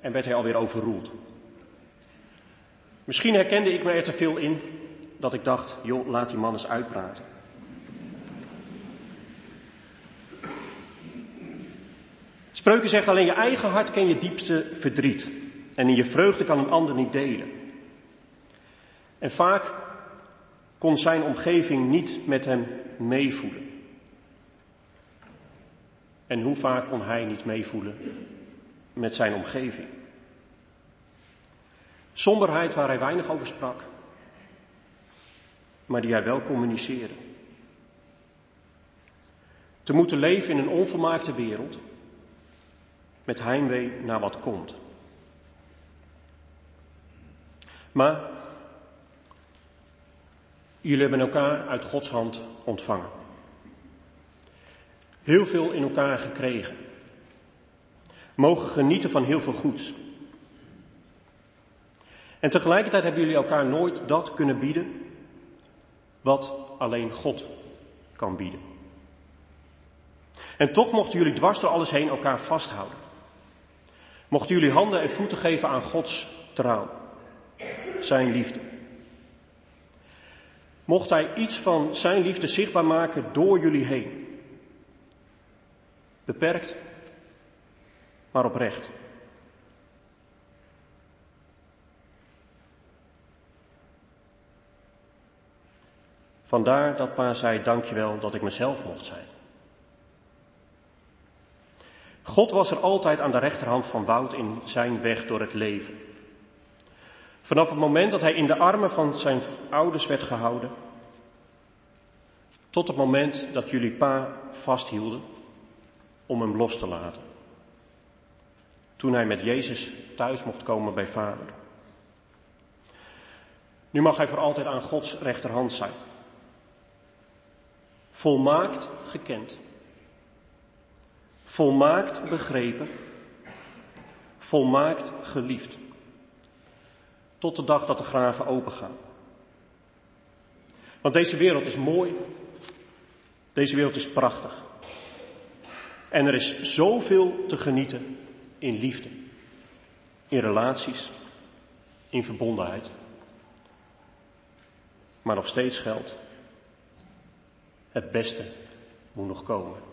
en werd hij alweer overroeld. Misschien herkende ik me er te veel in dat ik dacht, joh, laat die man eens uitpraten. Spreuken zegt alleen je eigen hart ken je diepste verdriet. En in je vreugde kan een ander niet delen. En vaak kon zijn omgeving niet met hem meevoelen. En hoe vaak kon hij niet meevoelen met zijn omgeving? Somberheid waar hij weinig over sprak, maar die hij wel communiceerde. Te moeten leven in een onvolmaakte wereld met heimwee naar wat komt. Maar jullie hebben elkaar uit Gods hand ontvangen. Heel veel in elkaar gekregen. Mogen genieten van heel veel goeds. En tegelijkertijd hebben jullie elkaar nooit dat kunnen bieden wat alleen God kan bieden. En toch mochten jullie dwars door alles heen elkaar vasthouden. Mochten jullie handen en voeten geven aan Gods trouw, zijn liefde. Mocht Hij iets van Zijn liefde zichtbaar maken door jullie heen. Beperkt, maar oprecht. Vandaar dat pa zei, dankjewel dat ik mezelf mocht zijn. God was er altijd aan de rechterhand van Wout in zijn weg door het leven. Vanaf het moment dat hij in de armen van zijn ouders werd gehouden, tot het moment dat jullie pa vasthielden om hem los te laten. Toen hij met Jezus thuis mocht komen bij vader. Nu mag hij voor altijd aan Gods rechterhand zijn. Volmaakt gekend volmaakt begrepen, volmaakt geliefd. Tot de dag dat de graven opengaan. Want deze wereld is mooi, deze wereld is prachtig. En er is zoveel te genieten in liefde, in relaties, in verbondenheid. Maar nog steeds geldt, het beste moet nog komen.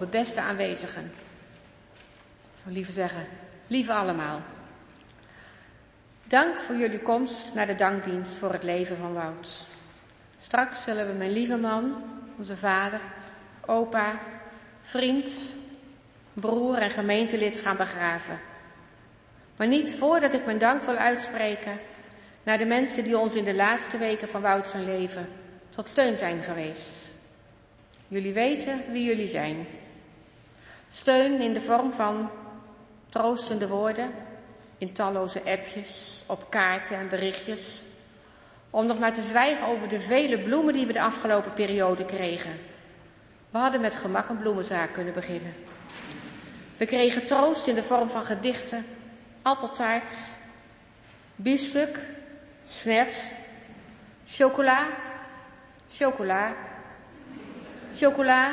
Boven. Beste aanwezigen. Ik zou liever zeggen, lieve allemaal. Dank voor jullie komst naar de dankdienst voor het leven van Wout. Straks zullen we mijn lieve man, onze vader, opa, vriend, broer en gemeentelid gaan begraven. Maar niet voordat ik mijn dank wil uitspreken naar de mensen die ons in de laatste weken van Wout zijn leven tot steun zijn geweest. Jullie weten wie jullie zijn. Steun in de vorm van troostende woorden, in talloze appjes, op kaarten en berichtjes. Om nog maar te zwijgen over de vele bloemen die we de afgelopen periode kregen. We hadden met gemak een bloemenzaak kunnen beginnen. We kregen troost in de vorm van gedichten, appeltaart, biefstuk, snet, chocola, chocola, chocola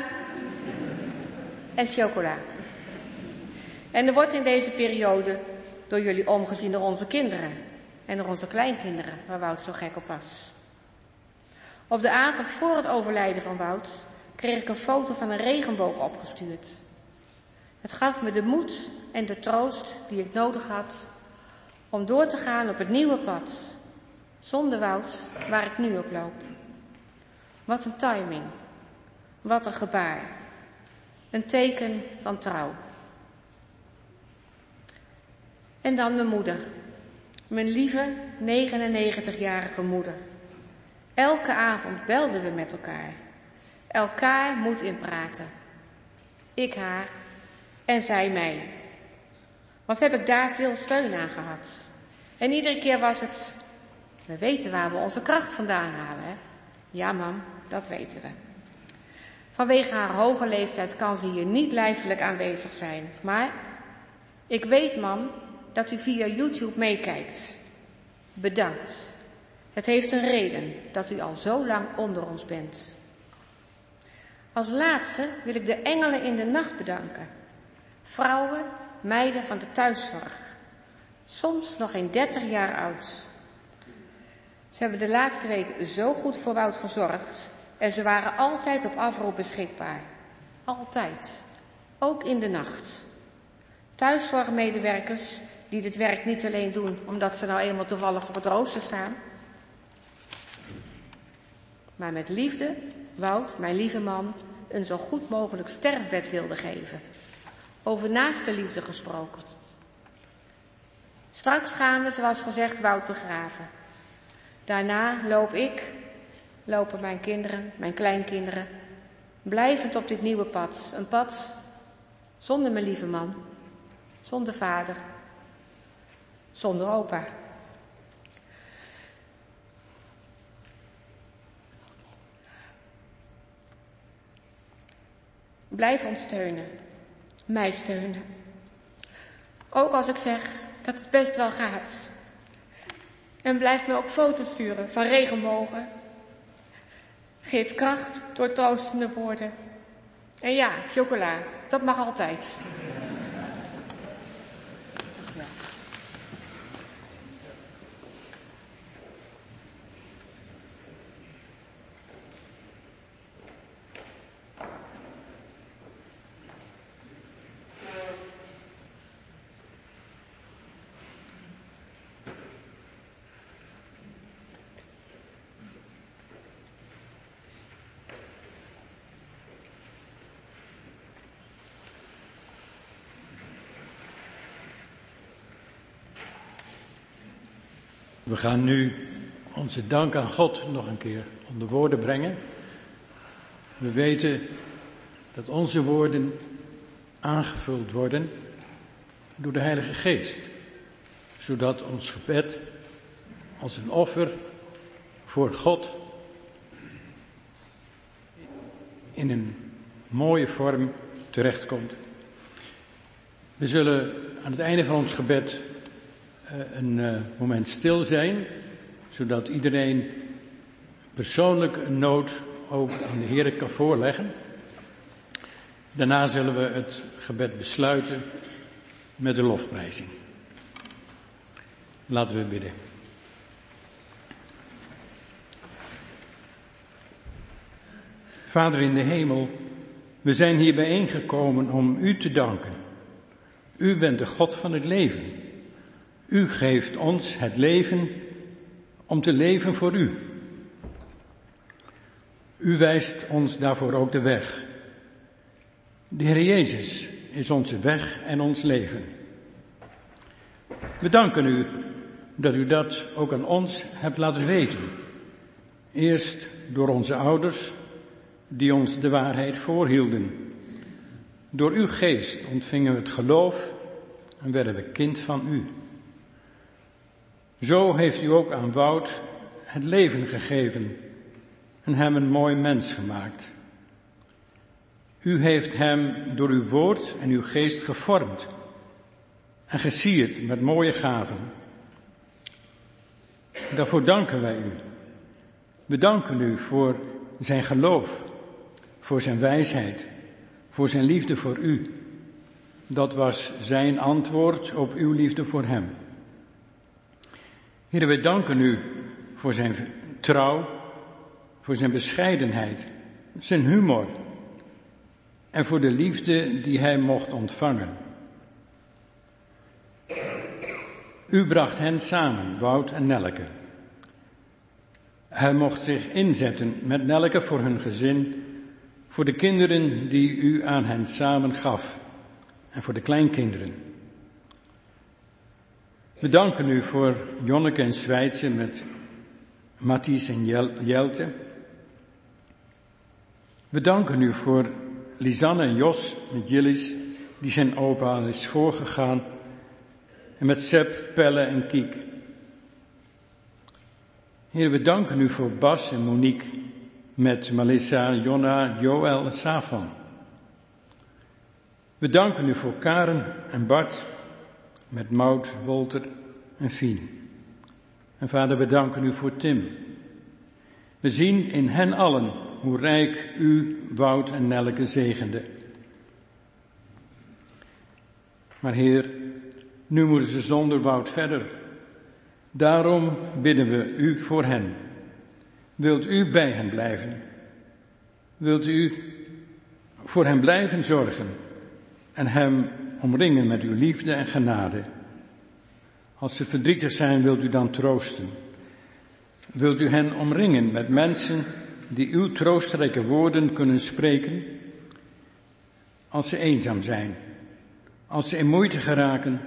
en chocola. En er wordt in deze periode door jullie omgezien door onze kinderen en door onze kleinkinderen, waar Wout zo gek op was. Op de avond voor het overlijden van Wout kreeg ik een foto van een regenboog opgestuurd. Het gaf me de moed en de troost die ik nodig had om door te gaan op het nieuwe pad, zonder Wout waar ik nu op loop. Wat een timing, wat een gebaar, een teken van trouw. En dan mijn moeder. Mijn lieve 99-jarige moeder. Elke avond belden we met elkaar. Elkaar moet inpraten. Ik haar en zij mij. Wat heb ik daar veel steun aan gehad. En iedere keer was het, we weten waar we onze kracht vandaan halen. Hè? Ja mam, dat weten we. Vanwege haar hoge leeftijd kan ze hier niet lijfelijk aanwezig zijn. Maar ik weet mam dat u via YouTube meekijkt. Bedankt. Het heeft een reden dat u al zo lang onder ons bent. Als laatste wil ik de engelen in de nacht bedanken. Vrouwen, meiden van de thuiszorg. Soms nog geen 30 jaar oud. Ze hebben de laatste weken zo goed voor Wout gezorgd en ze waren altijd op afroep beschikbaar. Altijd. Ook in de nacht. Thuiszorgmedewerkers die dit werk niet alleen doen omdat ze nou eenmaal toevallig op het rooster staan. Maar met liefde, Wout, mijn lieve man, een zo goed mogelijk sterfbed wilde geven. Over naaste liefde gesproken. Straks gaan we, zoals gezegd, Wout begraven. Daarna loop ik, lopen mijn kinderen, mijn kleinkinderen, blijvend op dit nieuwe pad. Een pad zonder mijn lieve man, zonder vader, zonder opa. Blijf ons steunen, mij steunen. Ook als ik zeg dat het best wel gaat. En blijf me ook foto's sturen van regenbogen. Geef kracht door troostende woorden. En ja, chocola, dat mag altijd. We gaan nu onze dank aan God nog een keer onder woorden brengen. We weten dat onze woorden aangevuld worden door de Heilige Geest, zodat ons gebed als een offer voor God in een mooie vorm terechtkomt. We zullen aan het einde van ons gebed een uh, moment stil zijn, zodat iedereen persoonlijk een nood ook aan de Heer kan voorleggen. Daarna zullen we het gebed besluiten met de lofprijzing. Laten we bidden. Vader in de hemel, We zijn hier bijeengekomen om u te danken. U bent de God van het leven. U geeft ons het leven om te leven voor u. U wijst ons daarvoor ook de weg. De Heer Jezus is onze weg en ons leven. We danken u dat u dat ook aan ons hebt laten weten. Eerst door onze ouders, die ons de waarheid voorhielden. Door uw geest ontvingen we het geloof en werden we kind van u. Zo heeft u ook aan Wout het leven gegeven en hem een mooi mens gemaakt. U heeft hem door uw woord en uw geest gevormd en gesierd met mooie gaven. Daarvoor danken wij u. We danken u voor zijn geloof, voor zijn wijsheid, voor zijn liefde voor u. Dat was zijn antwoord op uw liefde voor hem. Heer, wij danken u voor zijn trouw, voor zijn bescheidenheid, zijn humor en voor de liefde die hij mocht ontvangen. U bracht hen samen, Wout en Nelke. Hij mocht zich inzetten met Nelke voor hun gezin, voor de kinderen die u aan hen samen gaf en voor de kleinkinderen. We danken u voor Jonneke en Zwijtse met Matties en Jelte. We danken u voor Lisanne en Jos met Jillis, die zijn opa is voorgegaan. En met Seb, Pelle en Kiek. Heer, we danken u voor Bas en Monique met Melissa, Jonna, Joël en Safan. We danken u voor Karen en Bart met Maud, Wolter en Fien. En vader, we danken u voor Tim. We zien in hen allen hoe rijk u Wout en Nelke zegende. Maar Heer, nu moeten ze zonder Wout verder. Daarom bidden we u voor hen. Wilt u bij hen blijven? Wilt u voor hen blijven zorgen en hem omringen met uw liefde en genade? Als ze verdrietig zijn, wilt u dan troosten. Wilt u hen omringen met mensen die uw troostrijke woorden kunnen spreken? Als ze eenzaam zijn, als ze in moeite geraken,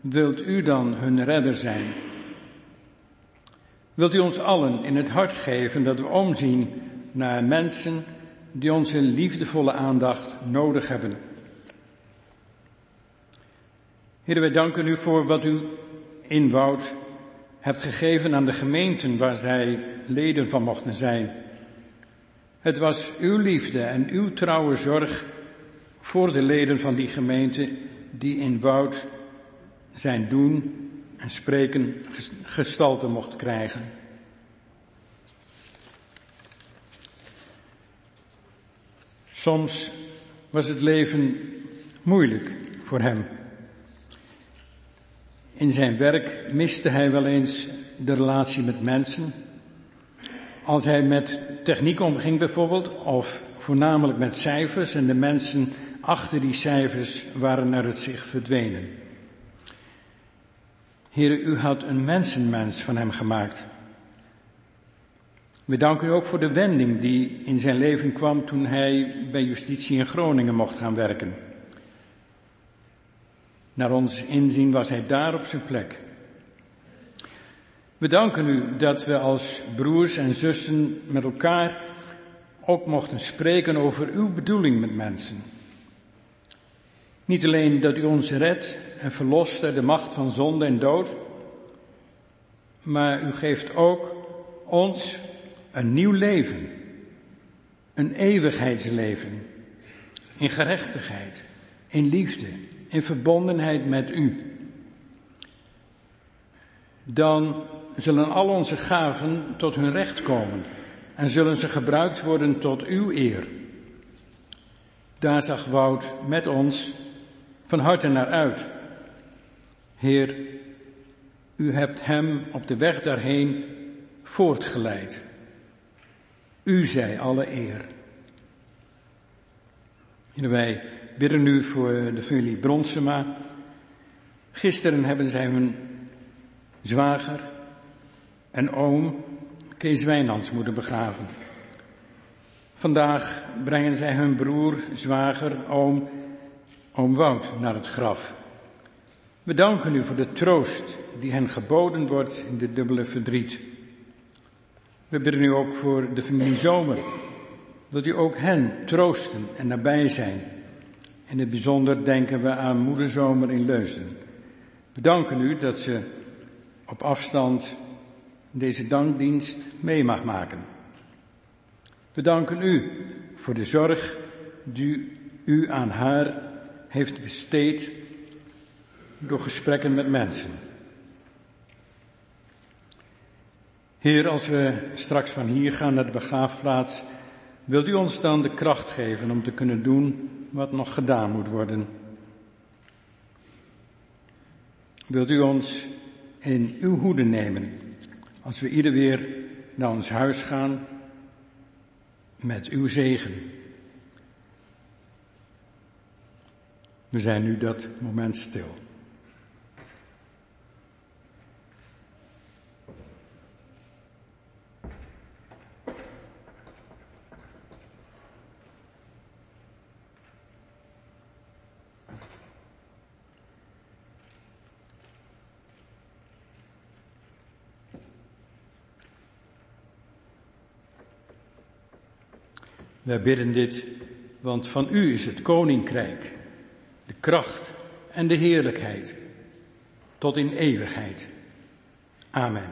wilt u dan hun redder zijn? Wilt u ons allen in het hart geven dat we omzien naar mensen die onze liefdevolle aandacht nodig hebben? Heer, wij danken u voor wat u in Woud hebt gegeven aan de gemeenten waar zij leden van mochten zijn. Het was uw liefde en uw trouwe zorg voor de leden van die gemeente die in Woud zijn doen en spreken gestalte mocht krijgen. Soms was het leven moeilijk voor hem. In zijn werk miste hij wel eens de relatie met mensen. Als hij met techniek omging bijvoorbeeld, of voornamelijk met cijfers en de mensen achter die cijfers waren naar het zicht verdwenen. Heere, u had een mensenmens van hem gemaakt. We danken u ook voor de wending die in zijn leven kwam toen hij bij justitie in Groningen mocht gaan werken. Naar ons inzien was hij daar op zijn plek. We danken u dat we als broers en zussen met elkaar ook mochten spreken over uw bedoeling met mensen. Niet alleen dat u ons redt en verlost uit de macht van zonde en dood, maar u geeft ook ons een nieuw leven, een eeuwigheidsleven, in gerechtigheid, in liefde, in verbondenheid met u. Dan zullen al onze gaven tot hun recht komen en zullen ze gebruikt worden tot uw eer. Daar zag Wout met ons van harte naar uit. Heer, u hebt hem op de weg daarheen voortgeleid. U zij alle eer. Wij bidden nu voor de familie Bronsema. Gisteren hebben zij hun zwager en oom Kees Wijnands moeten begraven. Vandaag brengen zij hun broer, zwager, oom, oom Wout naar het graf. We danken u voor de troost die hen geboden wordt in dit dubbele verdriet. We bidden u ook voor de familie Zomer, dat u ook hen troosten en nabij zijn. In het bijzonder denken we aan moeder Zomer in Leusden. We danken u dat ze op afstand deze dankdienst mee mag maken. We danken u voor de zorg die u aan haar heeft besteed door gesprekken met mensen. Heer, als we straks van hier gaan naar de begraafplaats, wilt u ons dan de kracht geven om te kunnen doen wat nog gedaan moet worden? Wilt u ons in uw hoede nemen als we ieder weer naar ons huis gaan met uw zegen? We zijn nu dat moment stil. Wij bidden dit, want van u is het koninkrijk, de kracht en de heerlijkheid, tot in eeuwigheid. Amen.